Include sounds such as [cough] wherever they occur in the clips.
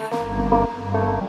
Música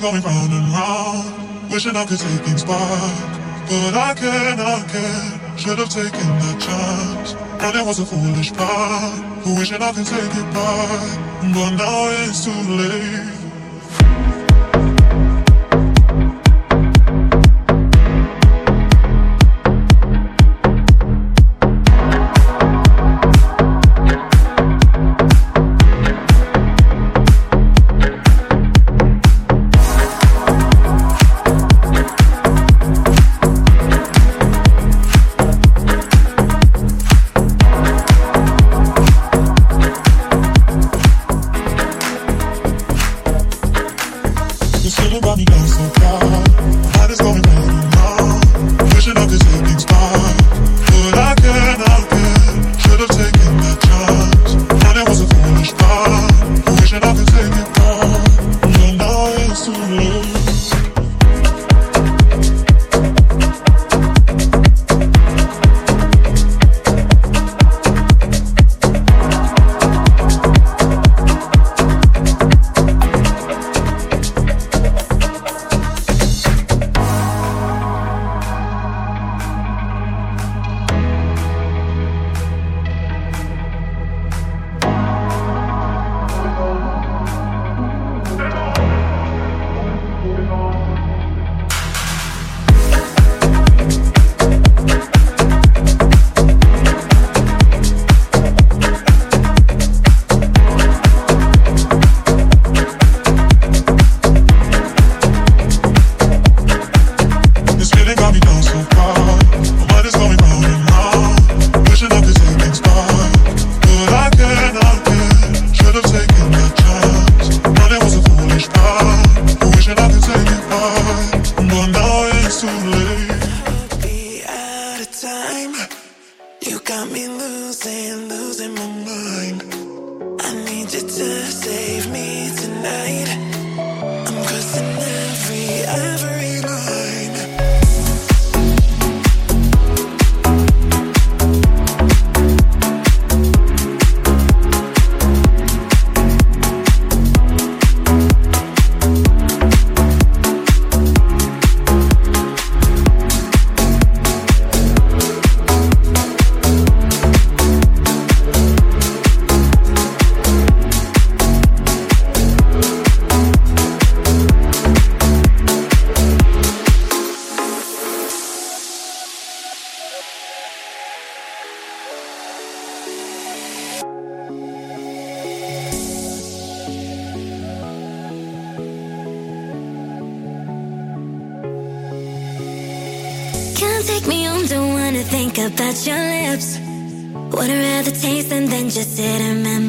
going round and round. Wishing I could take things back. But I can't, I can't. Should have taken that chance. And it was a foolish plan. Wishing I could take it back. But now it's too late. taste and then just sit and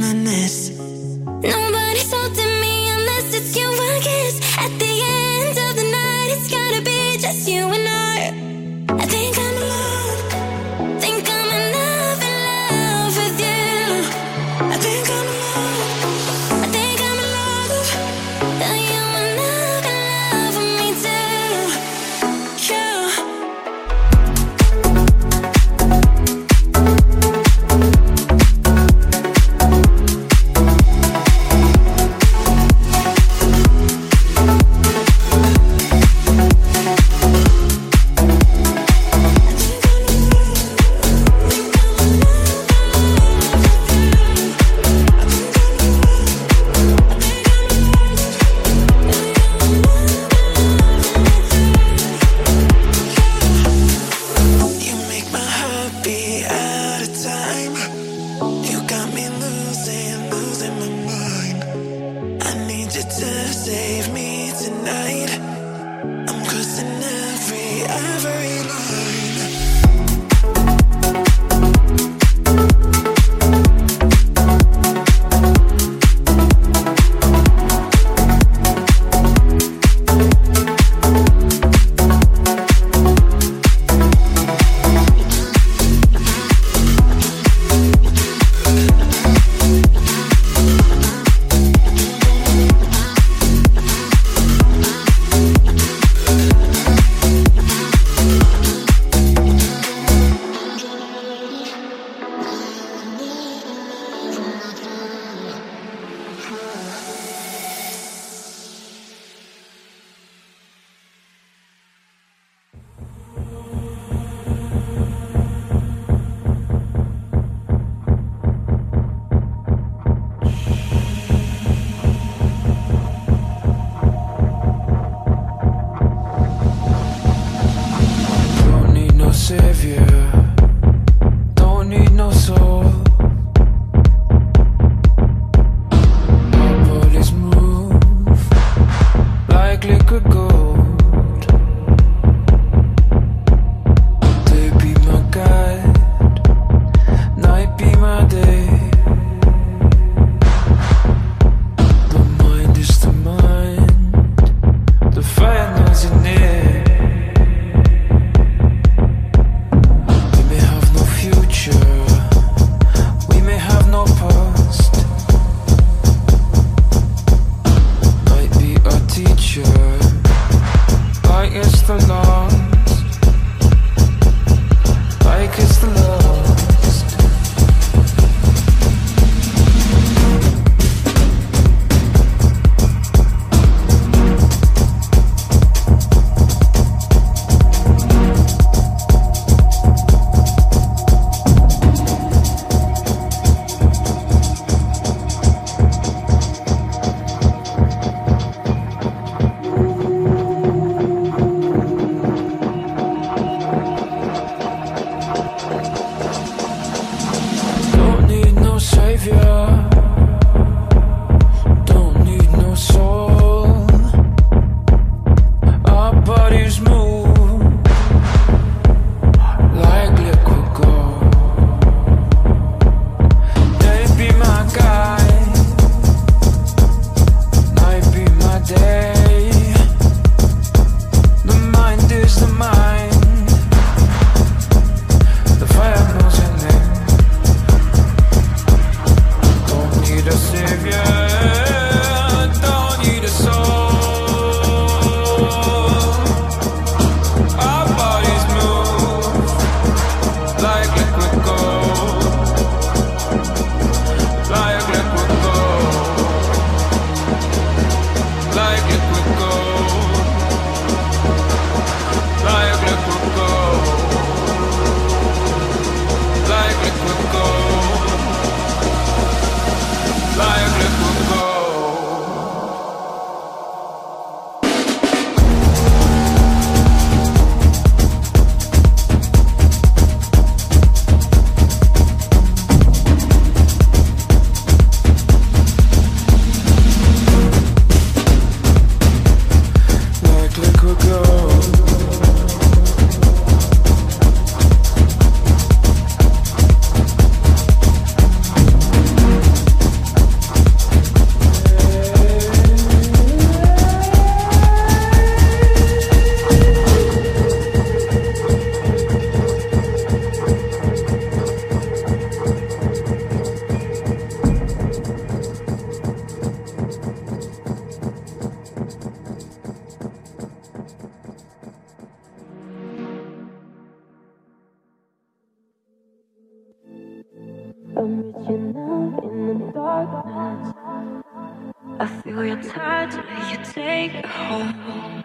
tied to me, you take it home.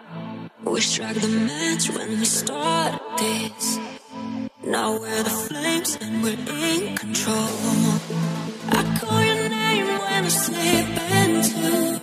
We struck the match when we started this. Now we're the flames and we're in control. I call your name when I slip into.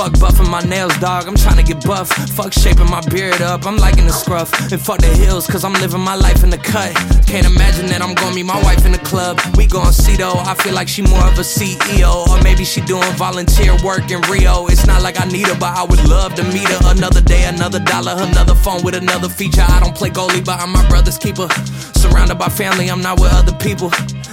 Fuck buffing my nails, dog, I'm trying to get buff. Fuck shaping my beard up, I'm liking the scruff. And fuck the hills, cause I'm living my life in the cut. Can't imagine that I'm gonna meet my wife in the club. We gon' see though, I feel like she more of a CEO. Or maybe she doing volunteer work in Rio. It's not like I need her, but I would love to meet her. Another day, another dollar, another phone with another feature. I don't play goalie, but I'm my brother's keeper. Surrounded by family, I'm not with other people.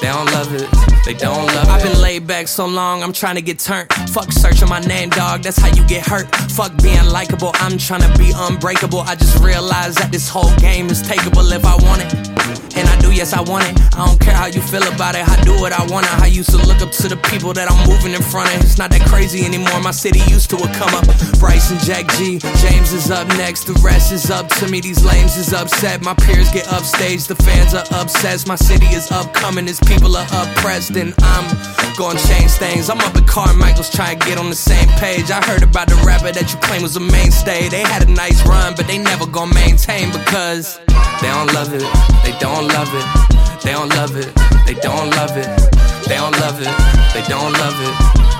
They don't love it. They don't love it. I've been laid back so long, I'm trying to get turned. Fuck searching my name, dog. That's how you get hurt. Fuck being likable. I'm trying to be unbreakable. I just realized that this whole game is takeable if I want it. And I do, yes, I want it. I don't care how you feel about it. I do what I want. I used to look up to the people that I'm moving in front of. It's not that crazy anymore. My city used to a come up. Bryce and Jack G. James is up next. The rest is up to me. These lames is upset. My peers get upstage. The fans are obsessed. My city is upcoming. It's people are oppressed, and I'm gonna change things. I'm up at Carmichael's trying to get on the same page. I heard about the rapper that you claim was a mainstay. They had a nice run, but they never gonna maintain because they don't love it. They don't love it. They don't love it. They don't love it. They don't love it. They don't love it.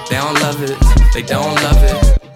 They don't love it. They don't love it.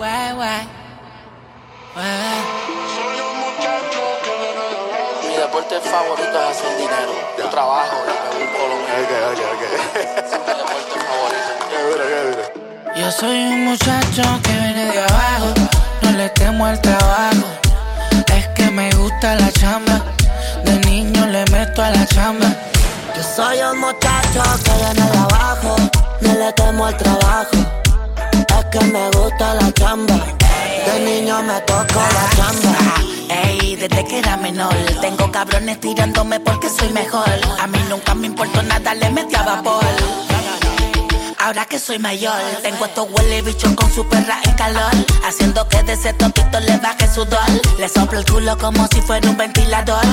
guay, guay. Mi deporte favorito es hacer dinero. Yo trabajo y me busco lo mío. deporte favorito. Yo soy un muchacho que viene de abajo. No le temo al trabajo. Es que me gusta la chamba. De niño le meto a la chamba. Yo soy un muchacho que viene de abajo. No le temo al trabajo es que me gusta la chamba. De niño me toco la chamba. Ey, desde que era menor Tengo cabrones tirándome porque soy mejor A mí nunca me importó nada, le metí a vapor mayor. Tengo estos huele bichos con su perra en calor. Haciendo que de ese toquito le baje sudor. Le soplo el culo como si fuera un ventilador.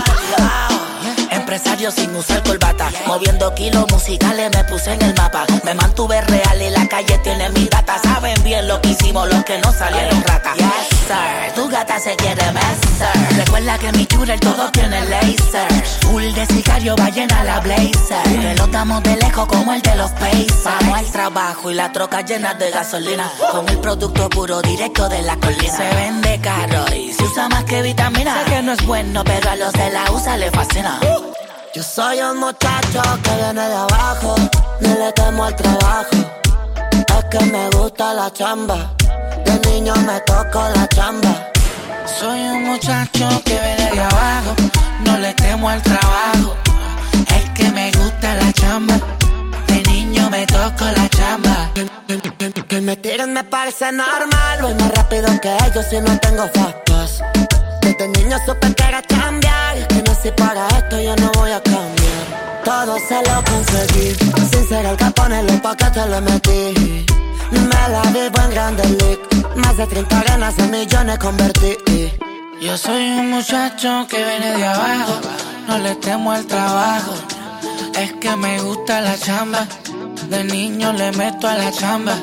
Empresario sin usar corbata. Moviendo kilos musicales me puse en el mapa. Me mantuve real y la calle tiene mi data. Saben bien lo que hicimos los que no salieron rata. Yes, sir. Tu gata se quiere messer. Recuerda que mi el todo tiene laser. Full de sicario va llena la blazer. Que lo damos de lejos como el de los Pacers. Trabajo y la troca llena de gasolina. Con el producto puro directo de la colina. Se vende caro y se usa más que vitamina. Sé que no es bueno, pero a los de la USA le fascina. Yo soy un muchacho que viene de abajo, no le temo al trabajo. Es que me gusta la chamba, de niño me toco la chamba. Soy un muchacho que viene de abajo, no le temo al trabajo. Es que me gusta la chamba, me toco la chamba. Que, me tiren me parece normal, voy más rápido que ellos si no tengo fast Desde niño supe que era cambiar, que no sé para esto yo no voy a cambiar. Todo se lo conseguí, sin ser el capone los paquetes le metí. Me la vivo en grande league, más de 30 ganas en millones convertí. Yo soy un muchacho que viene de abajo, no le temo al trabajo. Es que me gusta la chamba, de niño le meto a la chamba.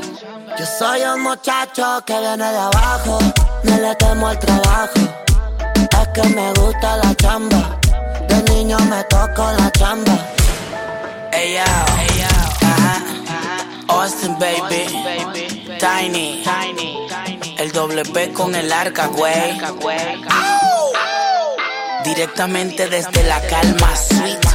Yo soy un muchacho que viene de abajo, no le temo al trabajo. Es que me gusta la chamba, de niño me toco la chamba. Ey, Austin, baby. Tiny. El doble P con el arca, güey. Directamente desde la calma suite.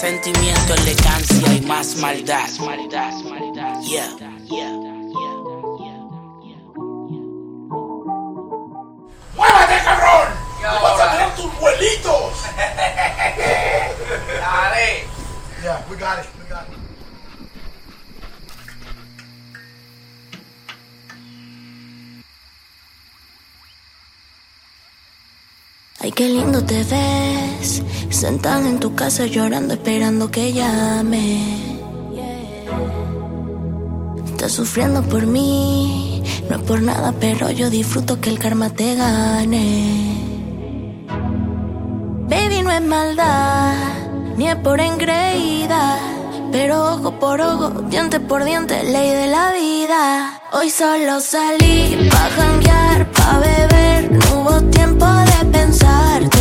Sentimiento, elegancia y más maldad. Yeah. ¡Muévete, cabrón! ¡Vas a tener tus vuelitos! [laughs] Dale. Yeah, we got it. Ay, qué lindo te ves, sentada en tu casa llorando, esperando que llame. Estás sufriendo por mí, no es por nada, pero yo disfruto que el karma te gane. Baby, no es maldad, ni es por engreída, pero ojo por ojo, diente por diente, ley de la vida. Hoy solo salí pa' janguear, pa' beber, no hubo tiempo cansarte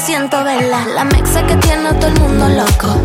siento verla. La mexa que tiene a todo el mundo loco.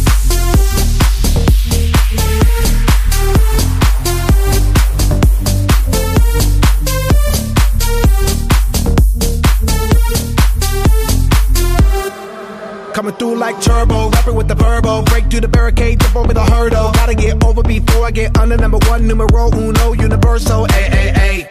Coming through like turbo, rapping with the verbal. Break through the barricade, jump over the hurdle. Gotta get over before I get under number one, numero uno, universal. Ay, ay, ay.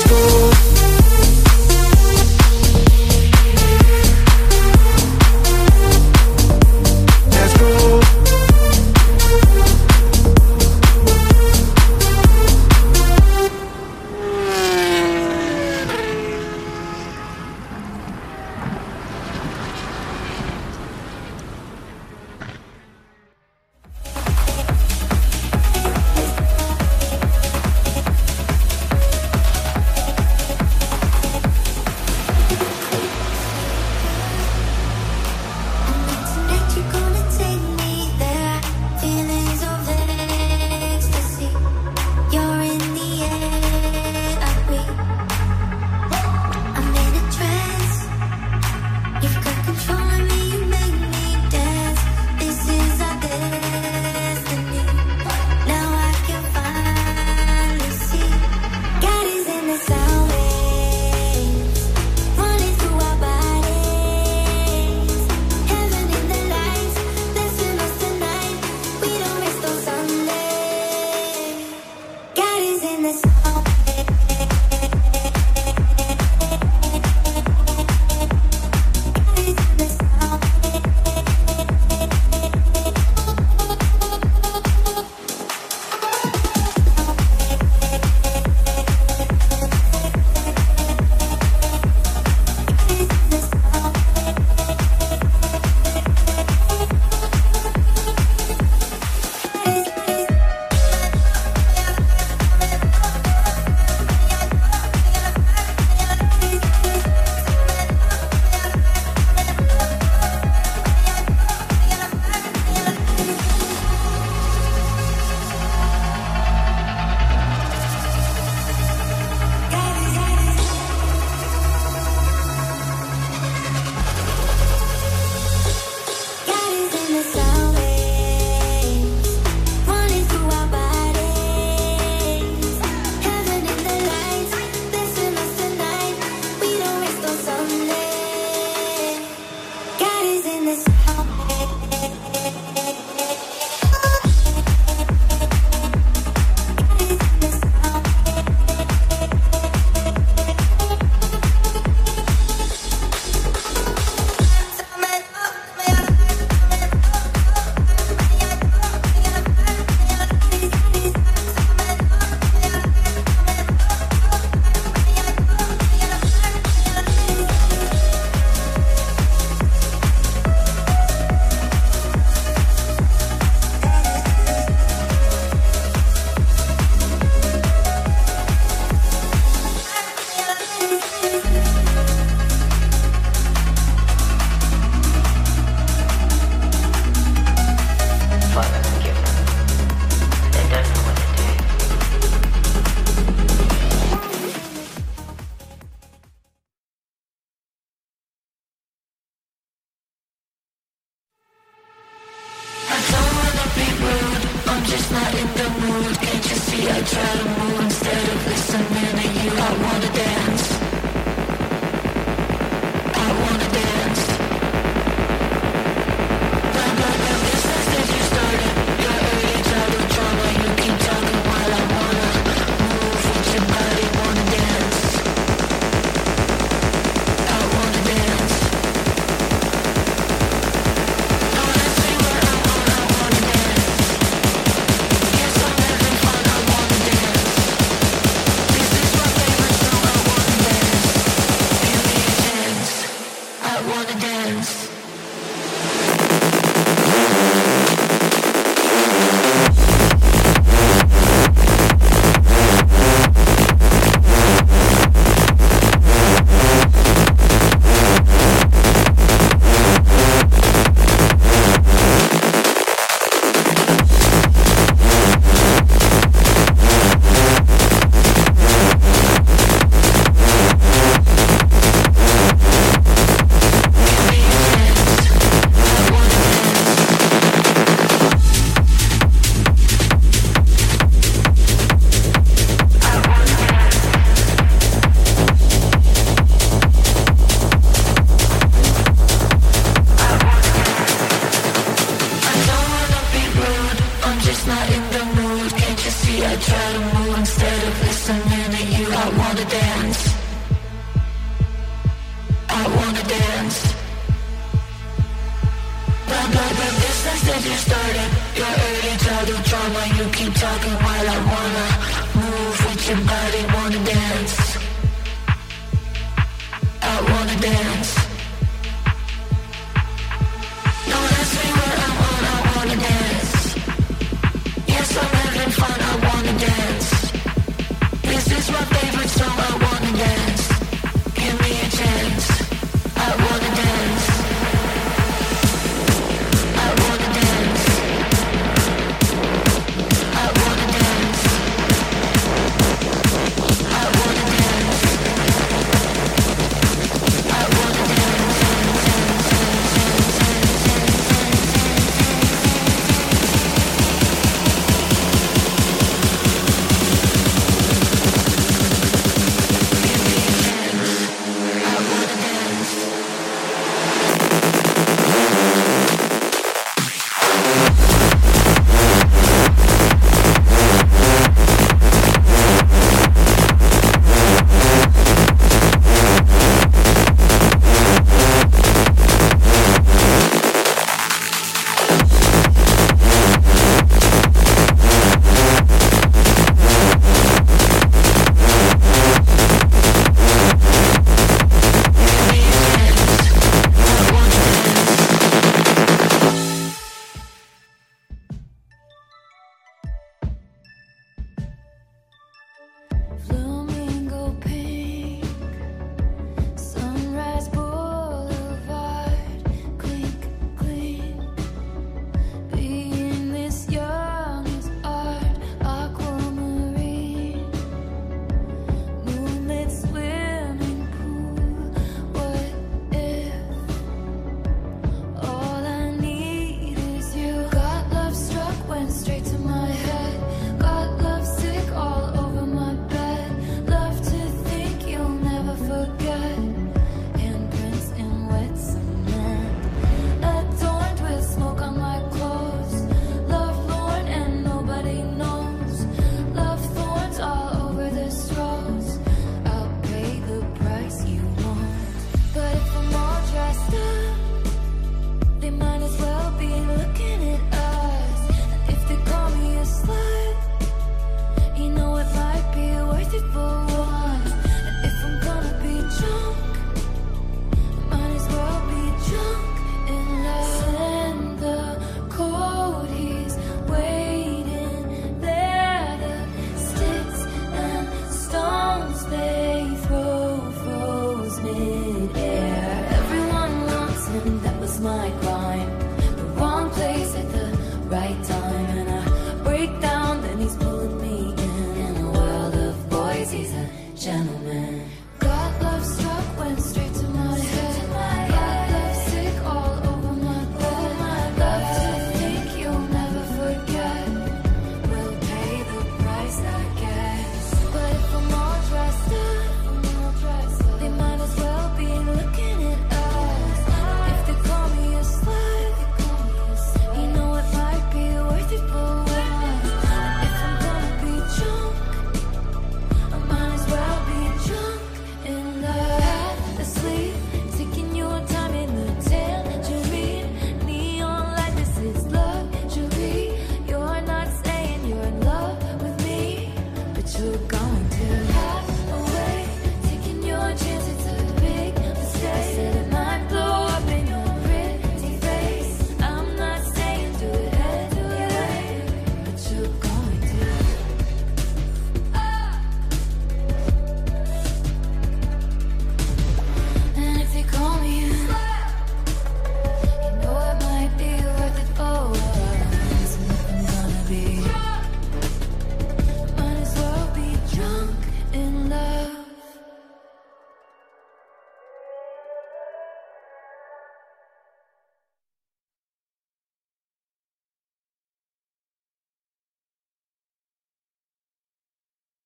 let's go